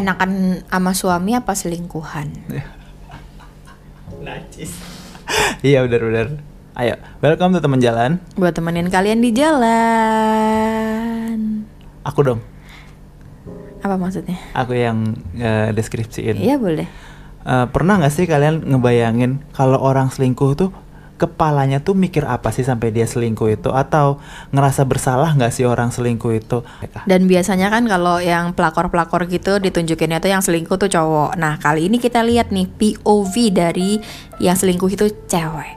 enakan sama suami apa selingkuhan? Najis. iya benar-benar. Ayo, welcome to teman jalan. Buat temenin kalian di jalan. Aku dong. Apa maksudnya? Aku yang uh, deskripsiin. Iya boleh. Uh, pernah nggak sih kalian ngebayangin kalau orang selingkuh tuh kepalanya tuh mikir apa sih sampai dia selingkuh itu atau ngerasa bersalah nggak sih orang selingkuh itu? Dan biasanya kan kalau yang pelakor-pelakor gitu ditunjukinnya tuh yang selingkuh tuh cowok. Nah kali ini kita lihat nih POV dari yang selingkuh itu cewek.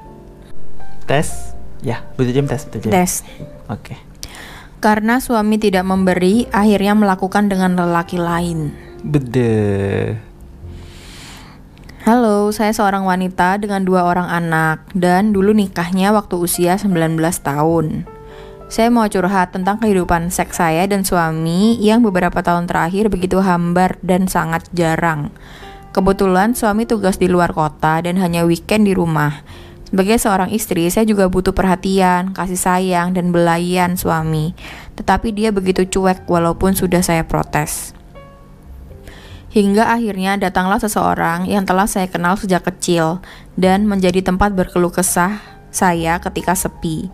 Tes, ya, Bu Jim tes, Bu Tes. Oke. Okay. Karena suami tidak memberi, akhirnya melakukan dengan lelaki lain. Bede. Halo, saya seorang wanita dengan dua orang anak dan dulu nikahnya waktu usia 19 tahun. Saya mau curhat tentang kehidupan seks saya dan suami yang beberapa tahun terakhir begitu hambar dan sangat jarang. Kebetulan suami tugas di luar kota dan hanya weekend di rumah. Sebagai seorang istri, saya juga butuh perhatian, kasih sayang, dan belayan suami. Tetapi dia begitu cuek walaupun sudah saya protes. Hingga akhirnya datanglah seseorang yang telah saya kenal sejak kecil dan menjadi tempat berkeluh kesah saya ketika sepi.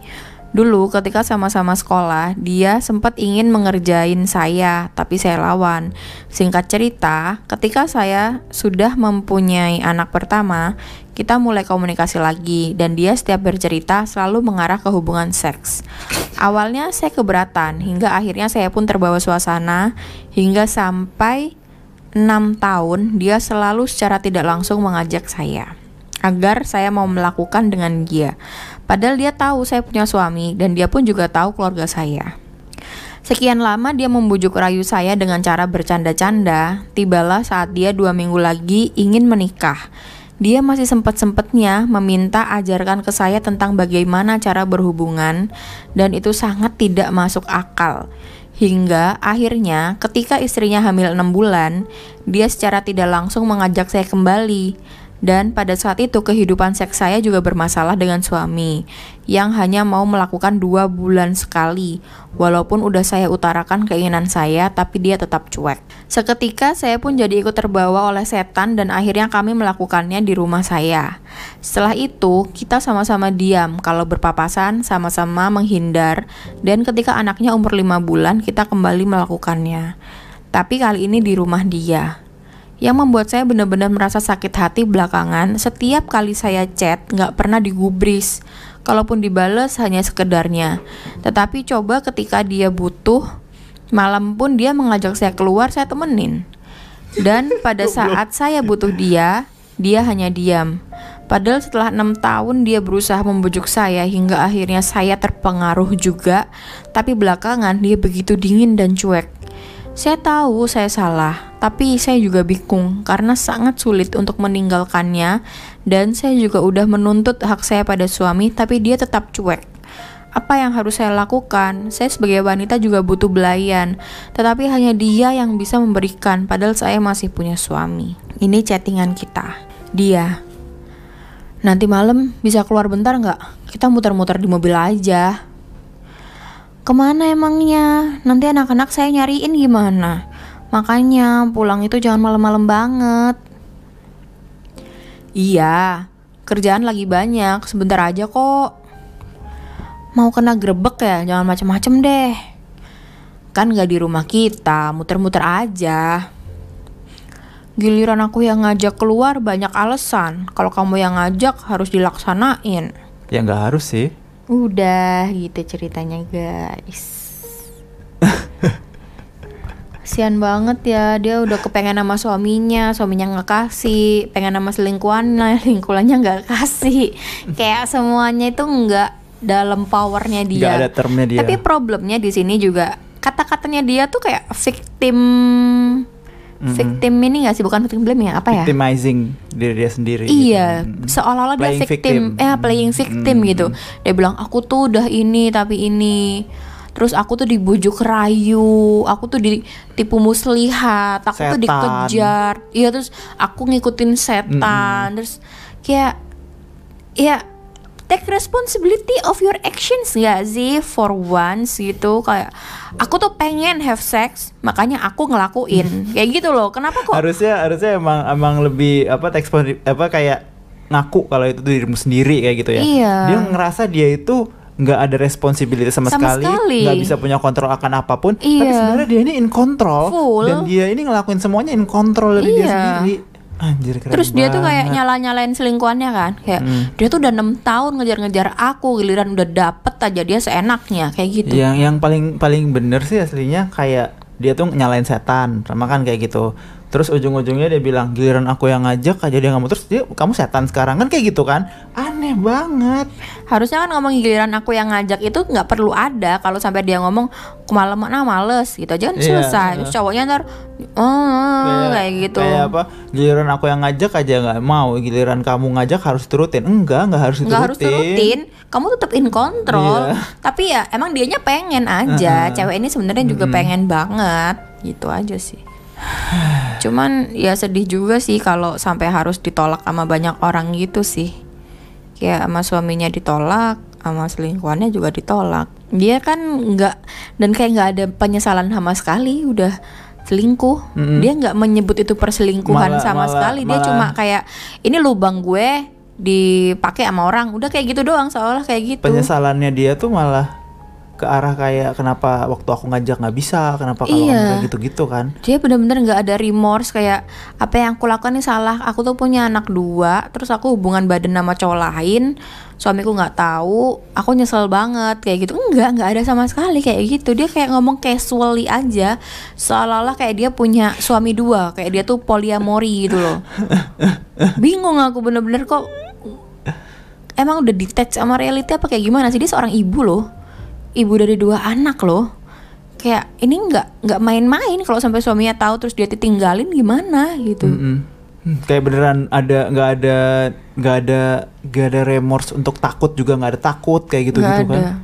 Dulu ketika sama-sama sekolah, dia sempat ingin mengerjain saya, tapi saya lawan. Singkat cerita, ketika saya sudah mempunyai anak pertama, kita mulai komunikasi lagi dan dia setiap bercerita selalu mengarah ke hubungan seks. Awalnya saya keberatan hingga akhirnya saya pun terbawa suasana hingga sampai 6 tahun dia selalu secara tidak langsung mengajak saya agar saya mau melakukan dengan dia. Padahal dia tahu saya punya suami dan dia pun juga tahu keluarga saya. Sekian lama dia membujuk rayu saya dengan cara bercanda-canda, tibalah saat dia dua minggu lagi ingin menikah. Dia masih sempat-sempatnya meminta ajarkan ke saya tentang bagaimana cara berhubungan dan itu sangat tidak masuk akal. Hingga akhirnya ketika istrinya hamil 6 bulan, dia secara tidak langsung mengajak saya kembali. Dan pada saat itu kehidupan seks saya juga bermasalah dengan suami yang hanya mau melakukan dua bulan sekali. Walaupun udah saya utarakan keinginan saya, tapi dia tetap cuek. Seketika saya pun jadi ikut terbawa oleh setan dan akhirnya kami melakukannya di rumah saya. Setelah itu, kita sama-sama diam kalau berpapasan, sama-sama menghindar, dan ketika anaknya umur 5 bulan, kita kembali melakukannya. Tapi kali ini di rumah dia. Yang membuat saya benar-benar merasa sakit hati belakangan, setiap kali saya chat nggak pernah digubris. Kalaupun dibales hanya sekedarnya. Tetapi coba ketika dia butuh, malam pun dia mengajak saya keluar, saya temenin. Dan pada saat saya butuh dia, dia hanya diam. Padahal setelah enam tahun dia berusaha membujuk saya hingga akhirnya saya terpengaruh juga, tapi belakangan dia begitu dingin dan cuek. Saya tahu saya salah, tapi saya juga bingung karena sangat sulit untuk meninggalkannya dan saya juga udah menuntut hak saya pada suami tapi dia tetap cuek. Apa yang harus saya lakukan? Saya sebagai wanita juga butuh belayan, tetapi hanya dia yang bisa memberikan padahal saya masih punya suami. Ini chattingan kita. Dia. Nanti malam bisa keluar bentar nggak? Kita muter-muter di mobil aja. Ke mana emangnya? Nanti anak-anak saya nyariin gimana? Makanya pulang itu jangan malam-malam banget. Iya, kerjaan lagi banyak, sebentar aja kok. Mau kena grebek ya, jangan macem-macem deh. Kan gak di rumah kita, muter-muter aja. Giliran aku yang ngajak keluar banyak alasan. Kalau kamu yang ngajak harus dilaksanain. Ya nggak harus sih. Udah gitu ceritanya guys. Kasian banget ya dia udah kepengen sama suaminya, suaminya nggak kasih, pengen sama selingkuhannya, selingkuhannya nggak kasih. Kayak semuanya itu nggak dalam powernya dia. Gak ada termnya dia. Tapi problemnya di sini juga kata-katanya dia tuh kayak victim mm-hmm. victim ini gak sih bukan victim blame ya apa ya victimizing diri dia sendiri iya gitu. seolah-olah dia victim, victim. eh playing victim mm-hmm. gitu dia bilang aku tuh udah ini tapi ini terus aku tuh dibujuk rayu aku tuh ditipu muslihat aku setan. tuh dikejar. Iya terus aku ngikutin setan. Mm-hmm. terus kayak ya take responsibility of your actions gak sih? For once gitu kayak aku tuh pengen have sex makanya aku ngelakuin. Kayak gitu loh kenapa kok? Harusnya harusnya emang emang lebih apa teks apa kayak ngaku kalau itu dirimu sendiri kayak gitu ya. Iya. dia ngerasa dia itu nggak ada responsibilitas sama, Sama sekali sekali. nggak bisa punya kontrol akan apa pun tapi Iya. sebenarnya dia ini in control Full. dan dia ini ngelakuin semuanya in control dari dia Iya. sendiri anjir keren Terus dia tuh kayak nyala-nyalain selingkuhannya kan Kayak Hmm. dia tuh udah enam tahun ngejar-ngejar aku Giliran udah dapet aja dia seenaknya Kayak gitu yang yang paling paling bener sih aslinya kayak dia tuh nyalain setan sama kan kayak gitu terus ujung-ujungnya dia bilang giliran aku yang ngajak aja dia nggak mau. Terus dia kamu setan sekarang. Kan kayak gitu kan? Aneh banget. Harusnya kan ngomong giliran aku yang ngajak itu nggak perlu ada Kalau sampai dia ngomong kemalaman ah males gitu aja kan Iya, selesai. iya. Terus cowoknya ntar oh, kayak, gitu. kayak apa? Giliran aku yang ngajak aja nggak mau giliran kamu ngajak harus turutin. Enggak nggak harus nggak harus turutin kamu tetap in control. Iya. tapi ya emang dianya pengen aja. Cewek ini sebenarnya juga pengen banget gitu aja sih cuman ya sedih juga sih kalau sampai harus ditolak sama banyak orang gitu sih. Kayak sama suaminya ditolak sama selingkuhannya juga ditolak. Dia kan nggak dan kayak nggak ada penyesalan sama sekali udah selingkuh. Mm-mm. dia nggak menyebut itu perselingkuhan Malah- sama malah- sekali. Dia malah- cuma kayak ini lubang gue dipakai sama orang. Udah kayak gitu doang seolah kayak gitu. Penyesalannya dia tuh malah ke arah kayak kenapa waktu aku ngajak nggak bisa kenapa kalau Iya. gitu-gitu kan? Dia bener-bener nggak ada remorse kayak apa yang aku lakukan ini salah. Aku tuh punya anak dua terus aku hubungan badan sama cowok lain. Suamiku nggak tahu aku nyesel banget kayak gitu. Enggak nggak ada sama sekali kayak gitu. Dia kayak ngomong casually aja seolah-olah kayak dia punya suami dua kayak dia tuh poliamori gitu loh. Bingung aku bener-bener kok. Emang udah detach sama reality apa kayak gimana sih? Dia seorang ibu loh ibu dari dua anak loh. Kayak ini nggak nggak main-main. Kalau sampai suaminya tahu terus dia ditinggalin gimana gitu? Mm-mm. Hmm, kayak beneran ada nggak ada nggak ada nggak ada remorse untuk takut juga nggak ada takut kayak gitu nggak gitu ada. Kan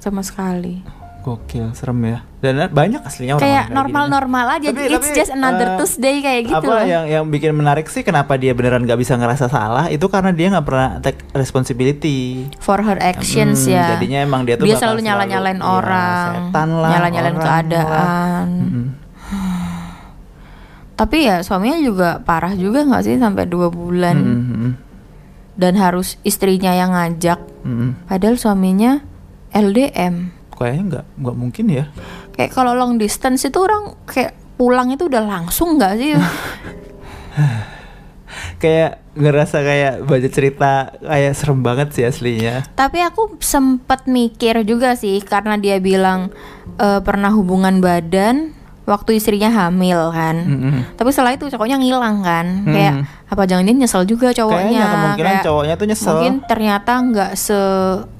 sama sekali gokil serem ya. Dan banyak aslinya orang kayak normal-normal aja Tapi- it's tapi, just another eh, Tuesday kayak gitu apa loh. yang yang bikin menarik sih kenapa dia beneran nggak bisa ngerasa salah itu karena dia nggak pernah take responsibility. For her actions Hmm, ya. jadinya emang dia tuh dia selalu nyala-nyalain iya, orang. setan lah, nyala-nyalain lah. keadaan. Mm-mm. tapi ya suaminya juga parah juga nggak sih sampai dua bulan? Mm-mm. dan harus istrinya yang ngajak. Mm-mm. padahal suaminya LDM kayaknya nggak nggak mungkin ya. Kayak kalau long distance itu orang kayak pulang itu udah langsung nggak sih? Kayak ngerasa kayak baca cerita kayak serem banget sih aslinya. Tapi aku sempat mikir juga sih karena dia bilang eh, pernah hubungan badan waktu istrinya hamil kan Mm-mm. tapi setelah itu cowoknya ngilang kan Hmm. kayak apa jangan-jangan nyesel juga cowoknya Kayaknya kemungkinan Kayak cowoknya tuh nyesel. mungkin ternyata nggak se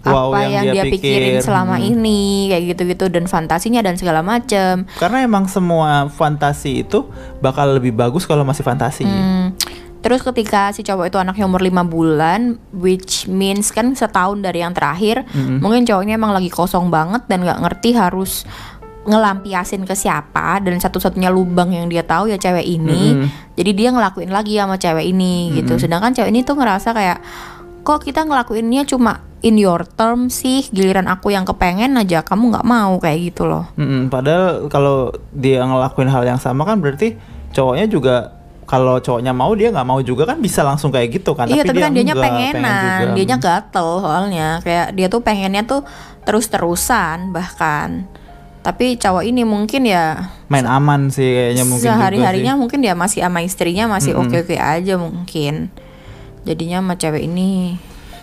Wow, apa yang yang, dia dia, pikirin pikir. selama Hmm. ini kayak gitu-gitu dan fantasinya dan segala macem karena emang semua fantasi itu bakal lebih bagus kalau masih fantasi Hmm, Terus ketika si cowok itu anaknya umur 5 bulan, which means kan setahun dari yang terakhir, Mm-mm. mungkin cowoknya emang lagi kosong banget dan nggak ngerti harus ngelampiasin ke siapa dan satu-satunya lubang yang dia tahu ya cewek ini. Mm-mm. Jadi dia ngelakuin lagi sama cewek ini gitu. Sedangkan cewek ini tuh ngerasa kayak kok kita ngelakuinnya cuma in your term sih, giliran aku yang kepengen aja kamu nggak mau kayak gitu loh. Mm-mm, padahal kalau dia ngelakuin hal yang sama kan berarti cowoknya juga kalau cowoknya mau dia nggak mau juga kan bisa langsung kayak gitu kan iya tapi dia kan dianya pengen pengenan, juga. dianya gatel soalnya kayak dia tuh pengennya tuh terus-terusan bahkan. Tapi cowok ini mungkin ya main aman sih kayaknya mungkin juga sehari-harinya sih. mungkin dia masih sama istrinya masih Mm-mm. oke-oke aja mungkin. Jadinya sama cewek ini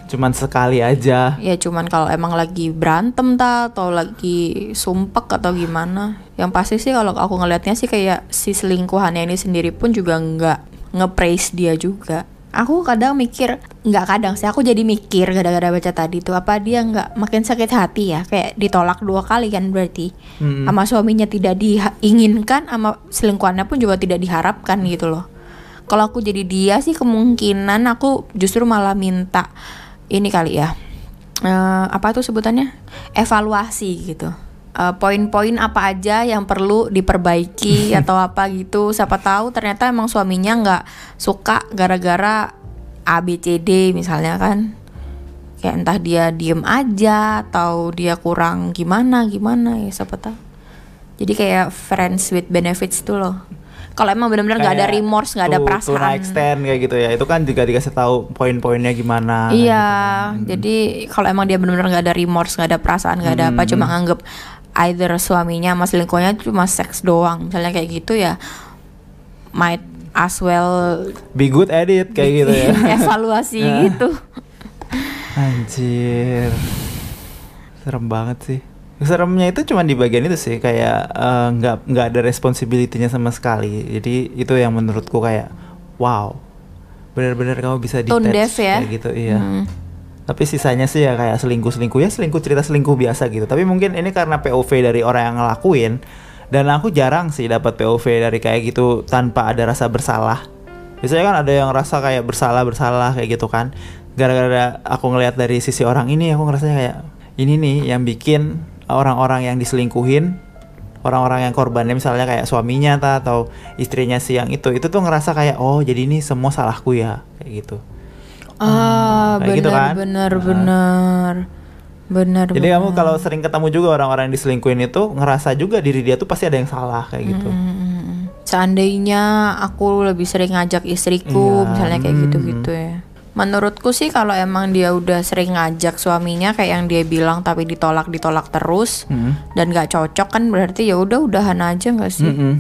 cuman sekali aja ya cuman kalau emang lagi berantem ta atau lagi sumpek atau gimana. Yang pasti sih kalau aku ngelihatnya sih kayak si selingkuhannya ini sendiri pun juga nggak nge-praise dia juga. Aku kadang mikir, nggak kadang sih, aku jadi mikir gara-gara baca tadi tuh apa dia nggak makin sakit hati ya, kayak ditolak dua kali kan berarti, Mm-mm. sama suaminya tidak diinginkan, sama selingkuhannya pun juga tidak diharapkan gitu loh. Kalau aku jadi dia sih kemungkinan aku justru malah minta ini kali ya, eh, apa tuh sebutannya, evaluasi gitu. Eh, poin-poin apa aja yang perlu diperbaiki atau apa gitu siapa tahu ternyata emang suaminya nggak suka gara-gara A B C D misalnya kan kayak entah dia diem aja atau dia kurang gimana gimana ya siapa tahu jadi kayak friends with benefits tuh loh kalau emang benar-benar nggak ada remorse nggak ada to- To perasaan an extent kayak gitu ya. Itu kan juga dikasih tahu poin-poinnya gimana. Iya, gitu. jadi kalau emang dia benar-benar nggak ada remorse, nggak ada perasaan, nggak ada apa, Hmm. cuma nganggep either suaminya sama selingkuhnya cuma seks doang, misalnya kayak gitu ya, might as well Be good at it kayak gitu ya. evaluasi Nah. gitu. Anjir. Serem banget sih. Seremnya itu cuma di bagian itu sih kayak eh, nggak nggak ada responsibility-nya sama sekali. Jadi itu yang menurutku kayak wow. Benar-benar kamu bisa detach ya. kayak gitu iya. Hmm. Tapi sisanya sih ya kayak selingkuh-selingkuh ya selingkuh cerita selingkuh biasa gitu. Tapi mungkin ini karena POV dari orang yang ngelakuin dan aku jarang sih dapat POV dari kayak gitu tanpa ada rasa bersalah. Biasanya kan ada yang rasa kayak bersalah bersalah kayak gitu kan. Gara-gara aku ngelihat dari sisi orang ini aku ngerasa kayak ini nih yang bikin orang-orang yang diselingkuhin orang-orang yang korbannya misalnya kayak suaminya ta, atau istrinya si yang itu itu tuh ngerasa kayak oh jadi ini semua salahku ya kayak gitu Ah, kayak gitu benar, kan? benar, Nah. benar, benar. Jadi kamu benar. kalau sering ketemu juga orang-orang yang diselingkuhin itu ngerasa juga diri dia tuh pasti ada yang salah kayak gitu. Mm, Seandainya aku lebih sering ngajak istriku, Iya, misalnya kayak mm. gitu-gitu ya. Menurutku sih kalau emang dia udah sering ngajak suaminya kayak yang dia bilang tapi ditolak ditolak terus Mm. dan gak cocok kan berarti ya udah udahan aja nggak sih? Mm-mm.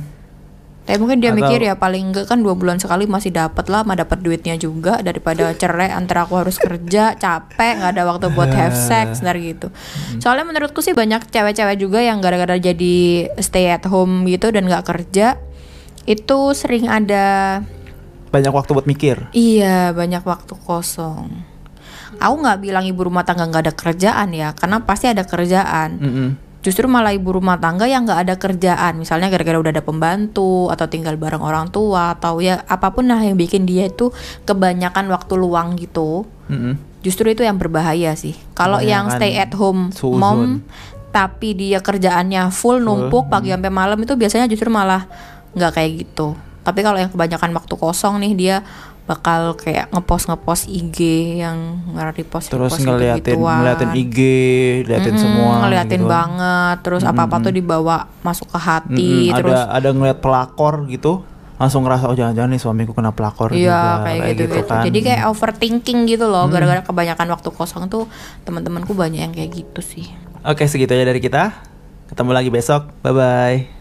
Tapi mungkin dia Atau- mikir ya paling enggak kan dua bulan sekali masih dapat lah, mah dapat duitnya juga daripada cerai antara aku harus kerja capek nggak ada waktu buat have sex dari gitu. Soalnya menurutku sih banyak cewek-cewek juga yang gara-gara jadi stay at home gitu dan nggak kerja itu sering ada Banyak waktu buat mikir. iya banyak waktu kosong. Aku nggak bilang ibu rumah tangga nggak ada kerjaan ya, karena pasti ada kerjaan Mm-mm. Justru malah ibu rumah tangga yang nggak ada kerjaan. Misalnya gara-gara udah ada pembantu atau tinggal bareng orang tua atau ya apa pun lah yang bikin dia itu kebanyakan waktu luang gitu. Mm-mm. justru itu yang berbahaya sih. Kalau yang stay at home suuzon. mom tapi dia kerjaannya full numpuk pagi sampai malam itu biasanya justru malah nggak kayak gitu. Tapi kalau yang kebanyakan waktu kosong nih dia bakal kayak ngepost ngepost IG yang nge-repost Terus ngeliatin gitu-gituan. ngeliatin IG, liatin Mm-mm, semua ngeliatin gitu. banget terus apa apa tuh dibawa masuk ke hati Mm-mm, terus ada ada ngeliat pelakor gitu. Langsung ngerasa oh jangan-jangan nih suamiku kena pelakor iya juga kayak gitu gitu kan. jadi kayak overthinking gitu loh gara-gara kebanyakan waktu kosong tuh teman-temanku banyak yang kayak gitu sih Oke, segitu aja dari kita. Ketemu lagi besok. Bye bye.